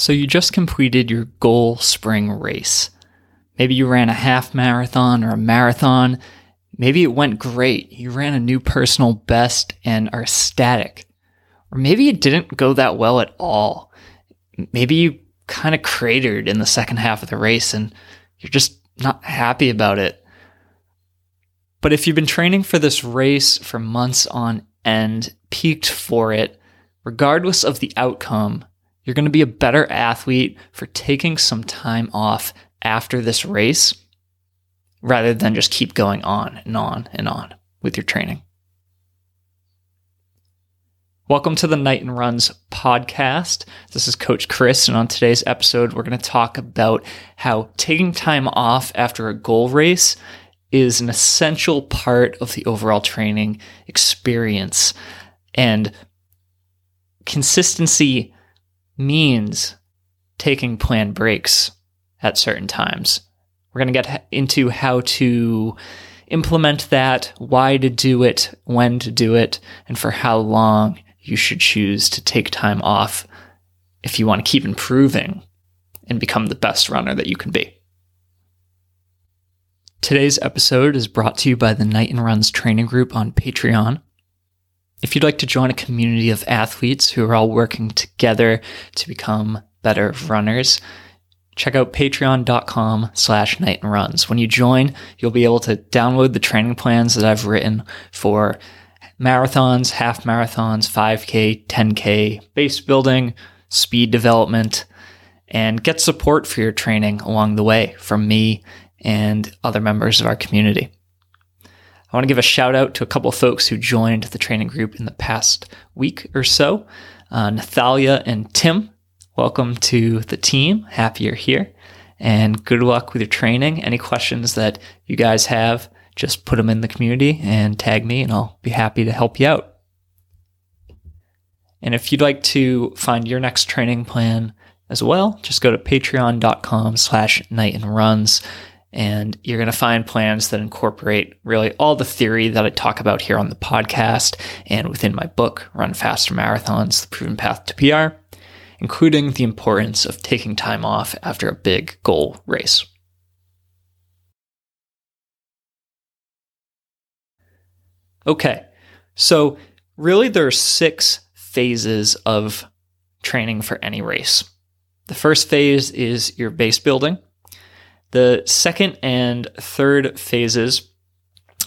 So you just completed your goal spring race. Maybe you ran a half marathon or a marathon. Maybe it went great. You ran a new personal best and are ecstatic. Or maybe it didn't go that well at all. Maybe you kind of cratered in the second half of the race and you're just not happy about it. But if you've been training for this race for months on end, peaked for it, regardless of the outcome, you're going to be a better athlete for taking some time off after this race rather than just keep going on and on and on with your training. Welcome to the Knighton Runs podcast. This is Coach Chris, and on today's episode, we're going to talk about how taking time off after a goal race is an essential part of the overall training experience. And consistency means taking planned breaks at certain times. We're going to get into how to implement that, why to do it, when to do it, and for how long you should choose to take time off if you want to keep improving and become the best runner that you can be. Today's episode is brought to you by the Knighton Runs training group on Patreon. If you'd like to join a community of athletes who are all working together to become better runners, check out patreon.com slash knightonruns. When you join, you'll be able to download the training plans that I've written for marathons, half marathons, 5K, 10K, base building, speed development, and get support for your training along the way from me and other members of our community. I want to give a shout out to a couple of folks who joined the training group in the past week or so. Uh, Nathalia and Tim, welcome to the team. Happy you're here. And good luck with your training. Any questions that you guys have, just put them in the community and tag me, and I'll be happy to help you out. And if you'd like to find your next training plan as well, just go to patreon.com slash knightonruns and you're going to find plans that incorporate really all the theory that I talk about here on the podcast and within my book, Run Faster Marathons The Proven Path to PR, including the importance of taking time off after a big goal race. Okay, so really there are six phases of training for any race. The first phase is your base building the second and third phases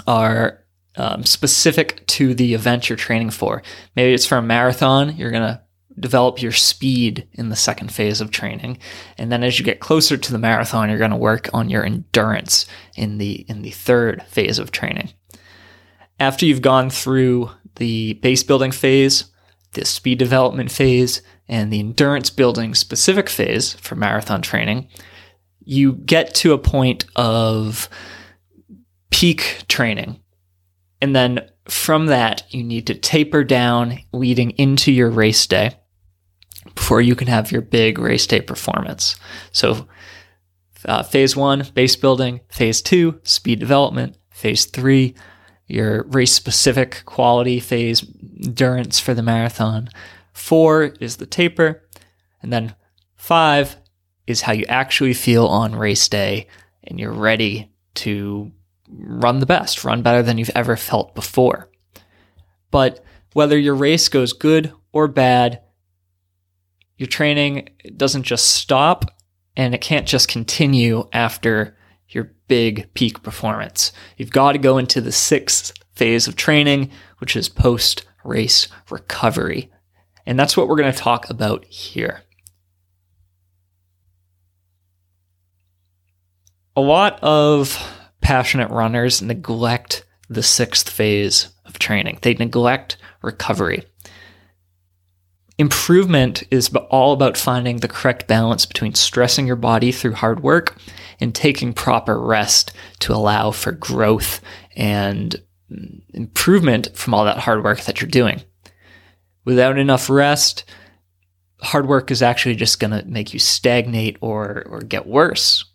are um, specific to the event you're training for. Maybe it's for a marathon, you're going to develop your speed in the second phase of training. And then as you get closer to the marathon, you're going to work on your endurance in the in the third phase of training. After you've gone through the base building phase, the speed development phase, and the endurance building specific phase for marathon training, you get to a point of peak training. And then from that, you need to taper down leading into your race day before you can have your big race day performance. So, uh, phase one, base building. Phase two, speed development. Phase three, your race specific quality phase, endurance for the marathon. Four is the taper. And then five is how you actually feel on race day and you're ready to run the best, run better than you've ever felt before. But whether your race goes good or bad, your training doesn't just stop and it can't just continue after your big peak performance. You've got to go into the sixth phase of training, which is post race recovery. And that's what we're going to talk about here. A lot of passionate runners neglect the sixth phase of training. They neglect recovery. Improvement is all about finding the correct balance between stressing your body through hard work and taking proper rest to allow for growth and improvement from all that hard work that you're doing. Without enough rest, hard work is actually just going to make you stagnate or, or get worse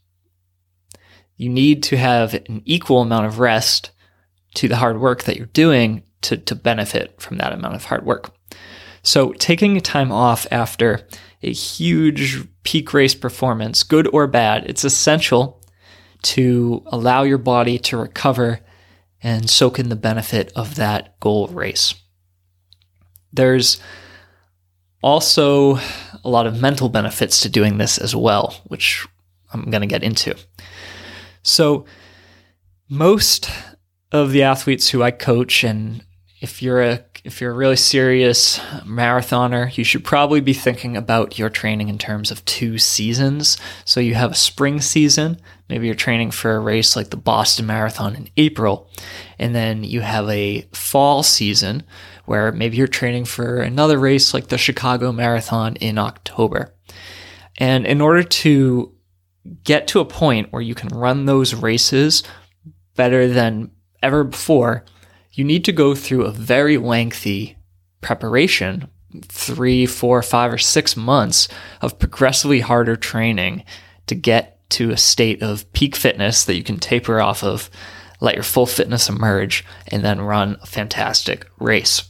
you need to have an equal amount of rest to the hard work that you're doing to, to benefit from that amount of hard work. So, taking time off after a huge peak race performance, good or bad, it's essential to allow your body to recover and soak in the benefit of that goal race. There's also a lot of mental benefits to doing this as well, which I'm going to get into. So, most of the athletes who I coach, and if you're a if you're a really serious marathoner, you should probably be thinking about your training in terms of two seasons. So you have a spring season, maybe you're training for a race like the Boston Marathon in April, and then you have a fall season where maybe you're training for another race like the Chicago Marathon in October. And in order to get to a point where you can run those races better than ever before, you need to go through a very lengthy preparation three, four, five, or six months of progressively harder training to get to a state of peak fitness that you can taper off of, let your full fitness emerge, and then run a fantastic race.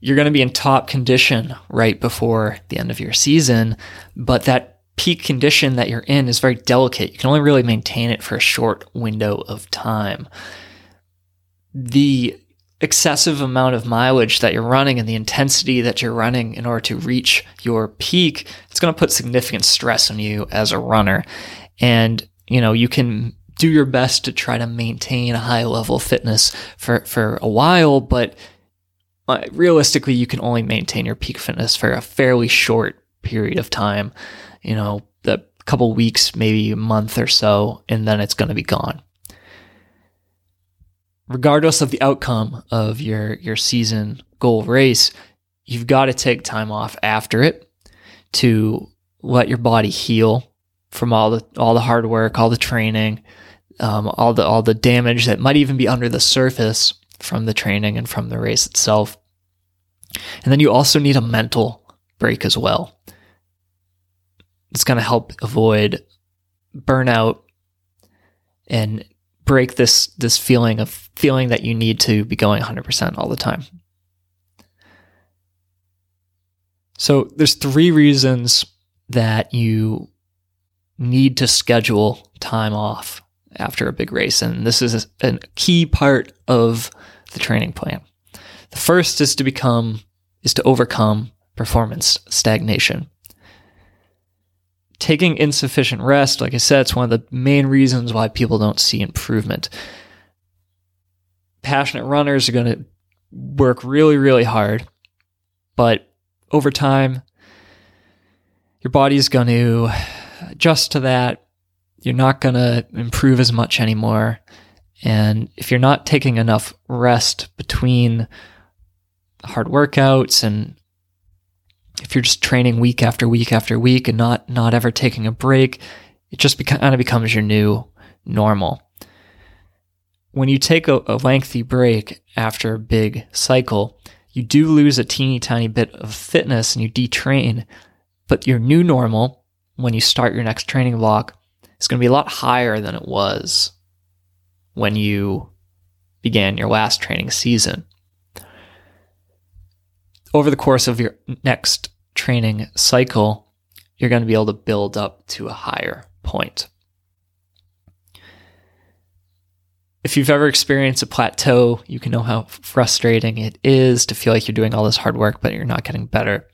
You're going to be in top condition right before the end of your season, but that peak condition that you're in is very delicate. You can only really maintain it for a short window of time. The excessive amount of mileage that you're running and the intensity that you're running in order to reach your peak, it's going to put significant stress on you as a runner. And, you know, you can do your best to try to maintain a high level of fitness for, for a while, but uh, realistically, you can only maintain your peak fitness for a fairly short period of time you know, a couple weeks, maybe a month or so, and then it's going to be gone. Regardless of the outcome of your your season goal race, you've got to take time off after it to let your body heal from all the all the hard work, all the training, um, all the all the damage that might even be under the surface from the training and from the race itself. And then you also need a mental break as well it's going to help avoid burnout and break this this feeling of feeling that you need to be going 100% all the time. So there's three reasons that you need to schedule time off after a big race and this is a, key part of the training plan. The first is to become is to overcome performance stagnation taking insufficient rest, like I said, it's one of the main reasons why people don't see improvement. Passionate runners are going to work really, really hard, but over time, your body's going to adjust to that. You're not going to improve as much anymore. And if you're not taking enough rest between hard workouts and if you're just training week after week after week and not not ever taking a break, it just beca- kind of becomes your new normal. When you take a, a lengthy break after a big cycle, you do lose a teeny tiny bit of fitness and you detrain, but your new normal when you start your next training block is going to be a lot higher than it was when you began your last training season over the course of your next training cycle, you're going to be able to build up to a higher point. If you've ever experienced a plateau, you can know how frustrating it is to feel like you're doing all this hard work, but you're not getting better.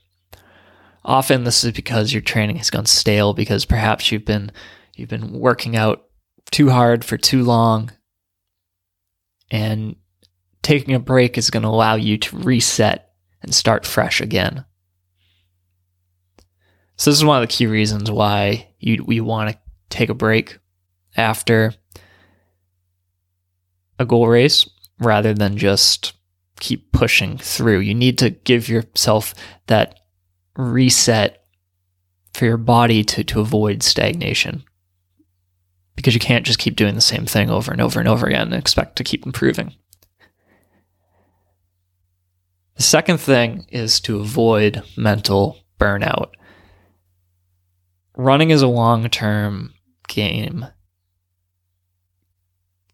Often this is because your training has gone stale because perhaps you've been you've been working out too hard for too long and taking a break is going to allow you to reset and start fresh again. So this is one of the key reasons why you we want to take a break after a goal race rather than just keep pushing through. You need to give yourself that reset for your body to, to avoid stagnation. Because you can't just keep doing the same thing over and over and over again and expect to keep improving. The second thing is to avoid mental burnout. Running is a long term game.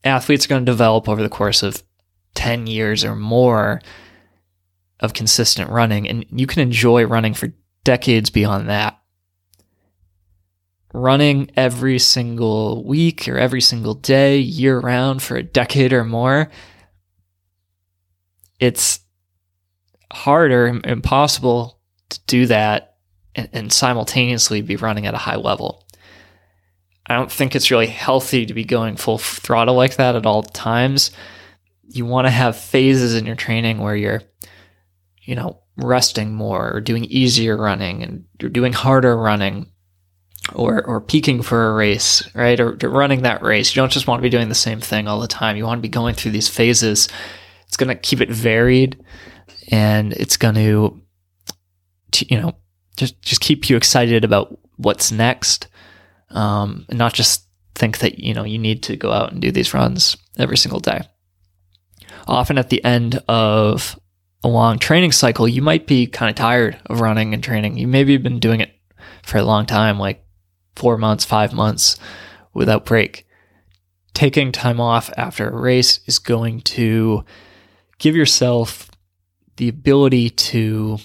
Athletes are going to develop over the course of 10 years or more of consistent running, and you can enjoy running for decades beyond that. Running every single week or every single day, year round for a decade or more, it's hard or impossible to do that and, and simultaneously be running at a high level. I don't think it's really healthy to be going full throttle like that at all times. You want to have phases in your training where you're, you know, resting more or doing easier running and you're doing harder running or or peaking for a race, right? Or, or running that race. You don't just want to be doing the same thing all the time. You want to be going through these phases. It's going to keep it varied and it's going to you know, just just keep you excited about what's next um, and not just think that you know you need to go out and do these runs every single day. Often at the end of a long training cycle, you might be kind of tired of running and training. You maybe have been doing it for a long time, like four months, five months without break. Taking time off after a race is going to give yourself the ability to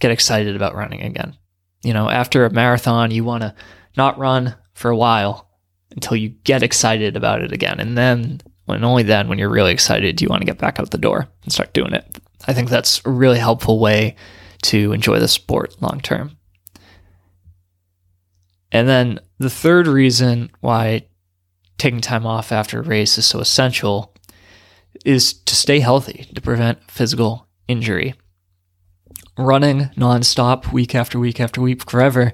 get excited about running again. You know, after a marathon, you want to not run for a while until you get excited about it again. And then, and only then, when you're really excited, do you want to get back out the door and start doing it. I think that's a really helpful way to enjoy the sport long term. And then the third reason why taking time off after a race is so essential is to stay healthy, to prevent physical injury. Running nonstop, week after week after week, forever,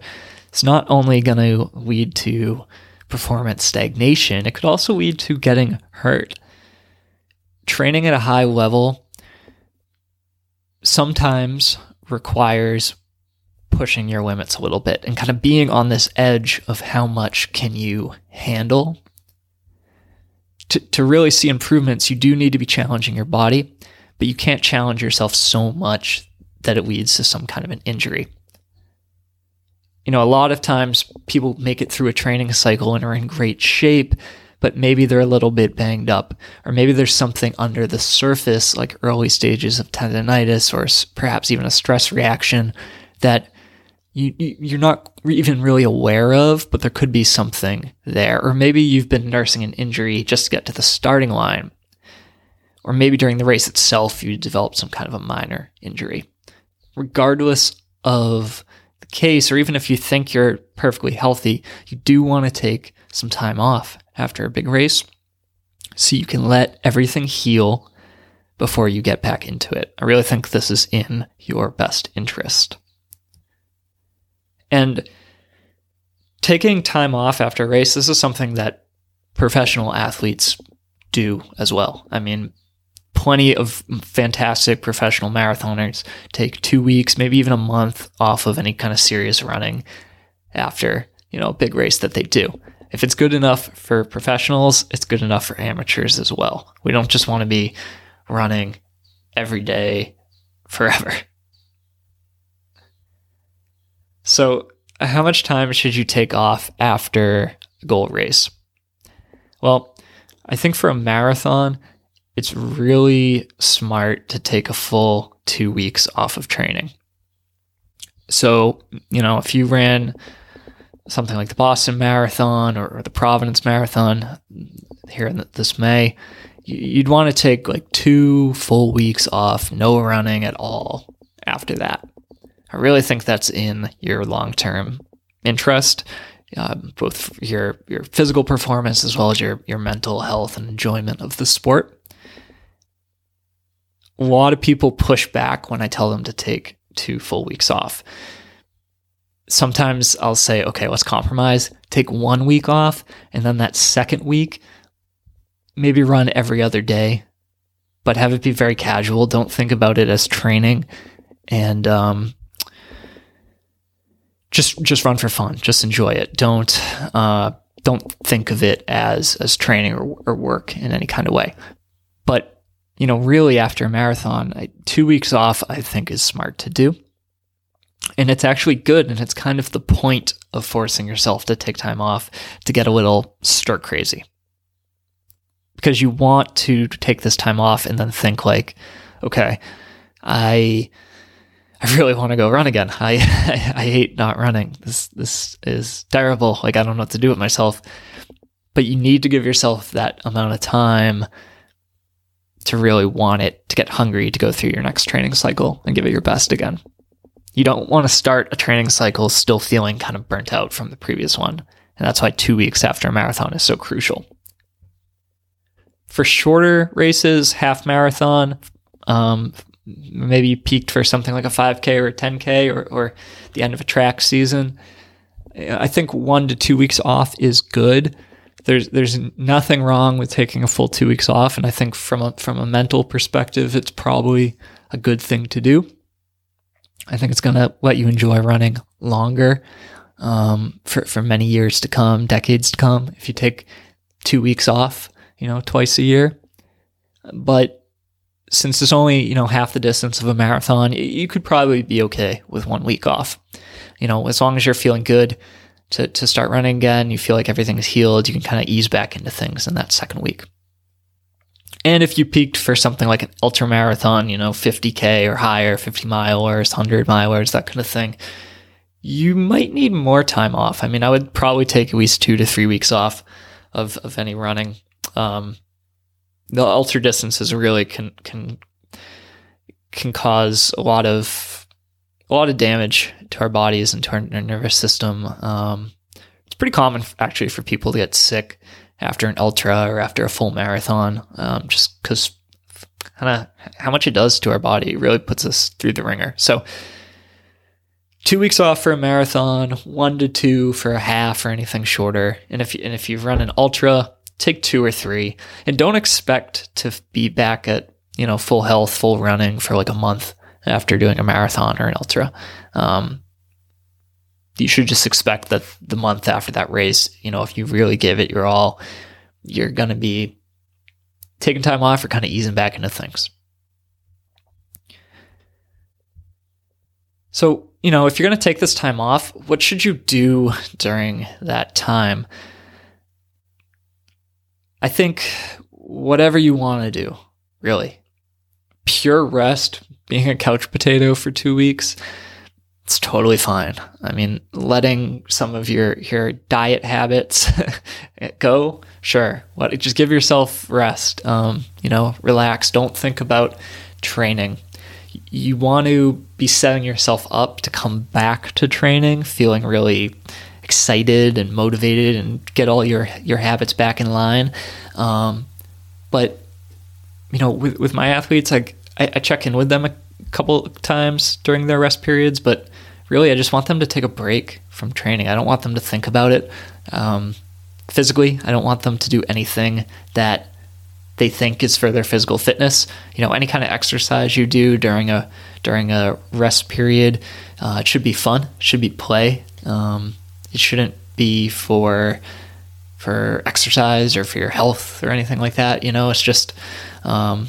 it's not only going to lead to performance stagnation, it could also lead to getting hurt. Training at a high level sometimes requires pushing your limits a little bit and kind of being on this edge of how much can you handle. To, to really see improvements, you do need to be challenging your body, but you can't challenge yourself so much that it leads to some kind of an injury you know, a lot of times people make it through a training cycle and are in great shape, but maybe they're a little bit banged up, or maybe there's something under the surface, like early stages of tendonitis, or perhaps even a stress reaction that you, you're not even really aware of, but there could be something there. Or maybe you've been nursing an injury just to get to the starting line. Or maybe during the race itself, you developed some kind of a minor injury. Regardless of the case, or even if you think you're perfectly healthy, you do want to take some time off after a big race so you can let everything heal before you get back into it. I really think this is in your best interest. And taking time off after a race, this is something that professional athletes do as well. I mean, plenty of fantastic professional marathoners take two weeks, maybe even a month off of any kind of serious running after, you know, a big race that they do. If it's good enough for professionals, it's good enough for amateurs as well. We don't just want to be running every day forever. So, how much time should you take off after a goal race? Well, I think for a marathon, it's really smart to take a full two weeks off of training. So, you know, if you ran something like the Boston Marathon or, the Providence Marathon here in this May, you'd want to take like two full weeks off, no running at all after that. I really think that's in your long term interest, uh, both your your physical performance as well as your your mental health and enjoyment of the sport a lot of people push back when I tell them to take two full weeks off. Sometimes I'll say, okay, let's compromise, take one week off, and then that second week, maybe run every other day, but have it be very casual. Don't think about it as training, and um, just just run for fun. Just enjoy it. Don't uh, don't think of it as as training or, or work in any kind of way. But you know, really after a marathon, I, two weeks off, I think is smart to do. And it's actually good. And it's kind of the point of forcing yourself to take time off to get a little stir crazy. Because you want to take this time off and then think like, okay, I I really want to go run again. I, I, I hate not running. This this is terrible. Like I don't know what to do with myself. But you need to give yourself that amount of time to really want it, to get hungry to go through your next training cycle and give it your best again. You don't want to start a training cycle still feeling kind of burnt out from the previous one. And that's why two weeks after a marathon is so crucial. For shorter races, half marathon, um, maybe you peaked for something like a 5K or a 10K or, or the end of a track season. I think one to two weeks off is good. There's there's nothing wrong with taking a full two weeks off, and I think from a from a mental perspective, it's probably a good thing to do. I think it's to let you enjoy running longer um, for for many years to come, decades to come. If you take two weeks off, you know, twice a year, but since it's only you know half the distance of a marathon, you could probably be okay with one week off. You know, as long as you're feeling good to to start running again, you feel like everything's healed, you can kind of ease back into things in that second week. And if you peaked for something like an ultra marathon, you know, 50k or higher, 50 milers, 100 milers, that kind of thing, you might need more time off. I mean, I would probably take at least two to three weeks off of of any running. Um, the ultra distances really can can can cause a lot of a lot of damage to our bodies and to our, our nervous system. Um, it's pretty common actually for people to get sick after an ultra or after a full marathon, um, just because kind of how much it does to our body really puts us through the ringer. So two weeks off for a marathon, one to two for a half or anything shorter. And if you, and if you run an ultra, take two or three and don't expect to be back at, you know, full health, full running for like a month after doing a marathon or an ultra. Um, you should just expect that the month after that race, you know, if you really give it your all, you're going to be taking time off or kind of easing back into things. So, you know, if you're going to take this time off, what should you do during that time? I think whatever you want to do, really. Pure rest, being a couch potato for two weeks, it's totally fine. I mean, letting some of your your diet habits go, sure. What just give yourself rest. Um, you know, relax. Don't think about training. You want to be setting yourself up to come back to training feeling really excited and motivated and get all your your habits back in line. Um, but you know, with with my athletes, I, I, I check in with them a couple times during their rest periods, but really, I just want them to take a break from training. I don't want them to think about it um, physically. I don't want them to do anything that they think is for their physical fitness. You know, any kind of exercise you do during a during a rest period, uh, it should be fun. It should be play. Um, it shouldn't be for for exercise or for your health or anything like that. You know, it's just um,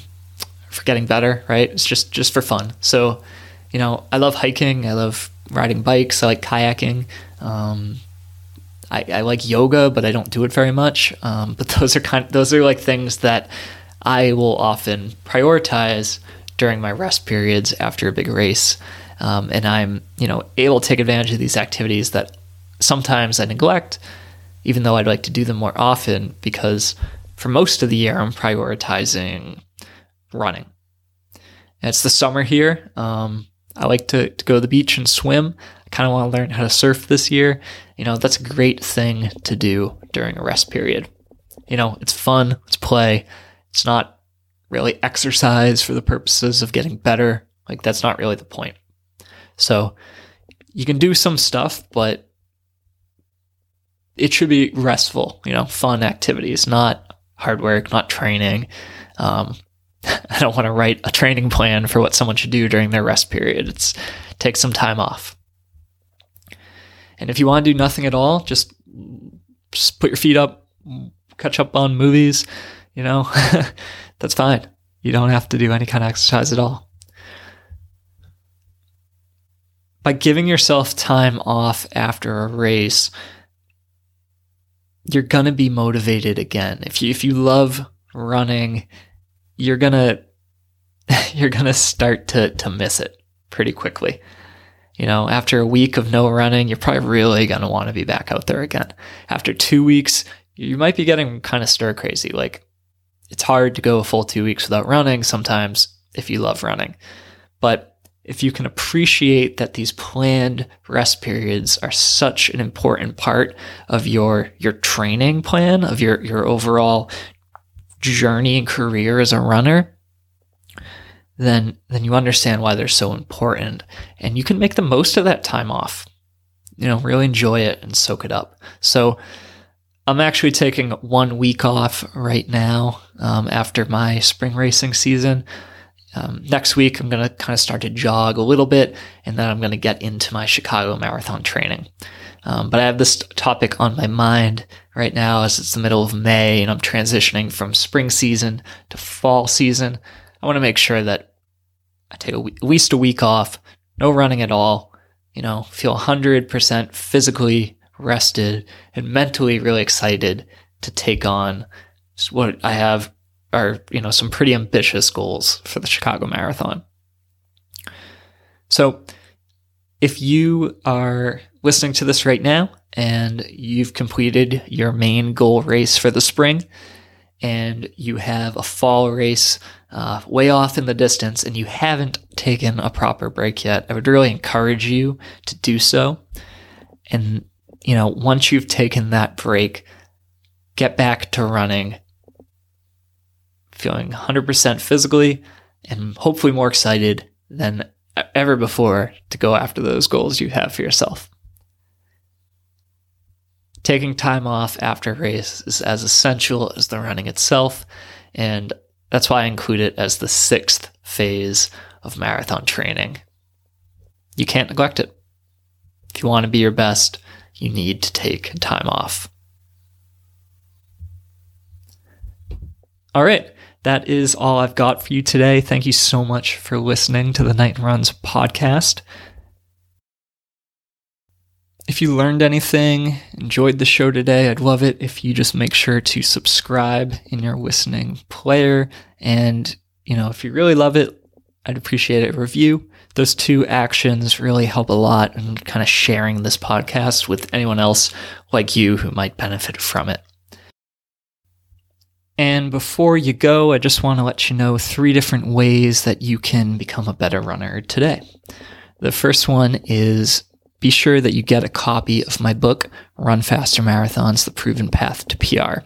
for getting better, right? It's just just for fun. So, you know, I love hiking. I love riding bikes. I like kayaking. Um, I, I, like yoga, but I don't do it very much. Um, but those are kind of, those are like things that I will often prioritize during my rest periods after a big race. Um, and I'm, you know, able to take advantage of these activities that sometimes I neglect, even though I'd like to do them more often, because for most of the year I'm prioritizing running. It's the summer here. Um, I like to, to go to the beach and swim. I kind of want to learn how to surf this year. You know, that's a great thing to do during a rest period. You know, it's fun, it's play. It's not really exercise for the purposes of getting better. Like, that's not really the point. So, you can do some stuff, but it should be restful, you know, fun activities, not hard work, not training. Um, I don't want to write a training plan for what someone should do during their rest period. It's take some time off. And if you want to do nothing at all, just, just put your feet up, catch up on movies, you know, that's fine. You don't have to do any kind of exercise at all. By giving yourself time off after a race, you're gonna be motivated again. If you if you love running, you're gonna you're gonna start to to miss it. pretty quickly. You know, after a week of no running, you're probably really to want to be back out there again. After two weeks, you might be getting kind of stir crazy. Like, it's hard to go a full two weeks without running sometimes if you love running. But if you can appreciate that these planned rest periods are such an important part of your your training plan, of your your overall journey and career as a runner, then then you understand why they're so important and you can make the most of that time off. You know, really enjoy it and soak it up. So I'm actually taking one week off right now um, after my spring racing season. Um, next week, I'm going to kind of start to jog a little bit, and then I'm going to get into my Chicago Marathon training. Um, but I have this topic on my mind right now as it's the middle of May and I'm transitioning from spring season to fall season. I want to make sure that I take a, at least a week off, no running at all, you know, feel 100% physically rested and mentally really excited to take on what I have are, you know, some pretty ambitious goals for the Chicago Marathon. So, if you are listening to this right now and you've completed your main goal race for the spring and you have a fall race uh, way off in the distance and you haven't taken a proper break yet, I would really encourage you to do so. And, you know, once you've taken that break, get back to running, feeling 100% physically and hopefully more excited than ever before to go after those goals you have for yourself. Taking time off after a race is as essential as the running itself, and that's why I include it as the sixth phase of marathon training. You can't neglect it. If you want to be your best, you need to take time off. All right, that is all I've got for you today. Thank you so much for listening to the Knighton Runs podcast. If you learned anything, enjoyed the show today, I'd love it if you just make sure to subscribe in your listening player. And, you know, if you really love it, I'd appreciate a review. Those two actions really help a lot in kind of sharing this podcast with anyone else like you who might benefit from it. And before you go, I just want to let you know three different ways that you can become a better runner today. The first one is be sure that you get a copy of my book, Run Faster Marathons The Proven Path to PR.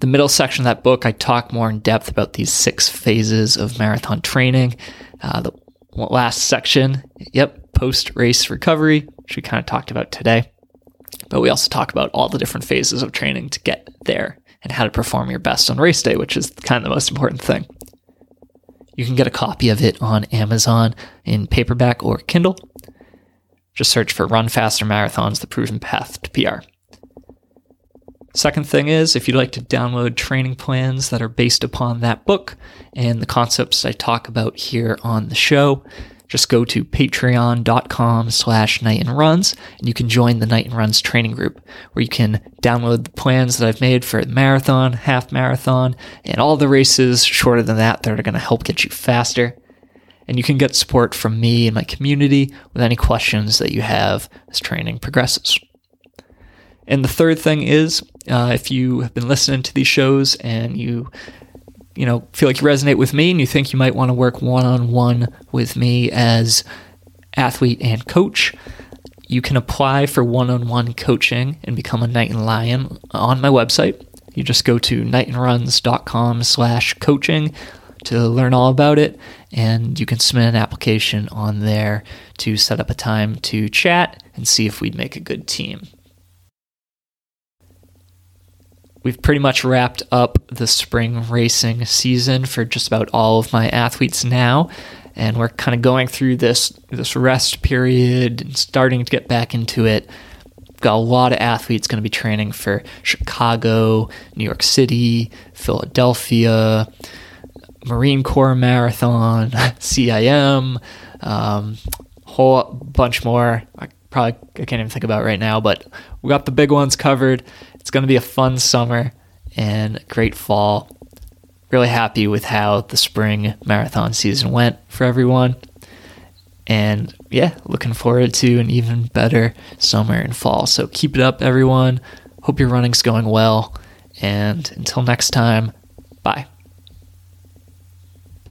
The middle section of that book, I talk more in depth about these six phases of marathon training. Uh, the last section, yep, post race recovery, which we kind of talked about today. But we also talk about all the different phases of training to get there and how to perform your best on race day, which is kind of the most important thing. You can get a copy of it on Amazon in paperback or Kindle. Just search for Run Faster Marathons The Proven Path to PR. Second thing is, if you'd like to download training plans that are based upon that book and the concepts I talk about here on the show, just go to patreon.com slash knightonruns and you can join the Knighton Runs training group where you can download the plans that I've made for the marathon, half marathon, and all the races shorter than that that are going to help get you faster and you can get support from me and my community with any questions that you have as training progresses. And the third thing is, uh, if you have been listening to these shows and you, you know, feel like you resonate with me and you think you might want to work one-on-one with me as athlete and coach, you can apply for one-on-one coaching and become a Knight and Lion on my website. You just go to knightonruns.com slash coaching to learn all about it. And you can submit an application on there to set up a time to chat and see if we'd make a good team. We've pretty much wrapped up the spring racing season for just about all of my athletes now. And we're kind of going through this this rest period and starting to get back into it got a lot of athletes going to be training for Chicago, New York City, Philadelphia, Marine Corps Marathon, CIM, um, whole bunch more. I probably I can't even think about right now, but we got the big ones covered. It's going to be a fun summer and great fall. Really happy with how the spring marathon season went for everyone. And yeah, looking forward to an even better summer and fall. So keep it up, everyone. Hope your running's going well. And until next time, bye.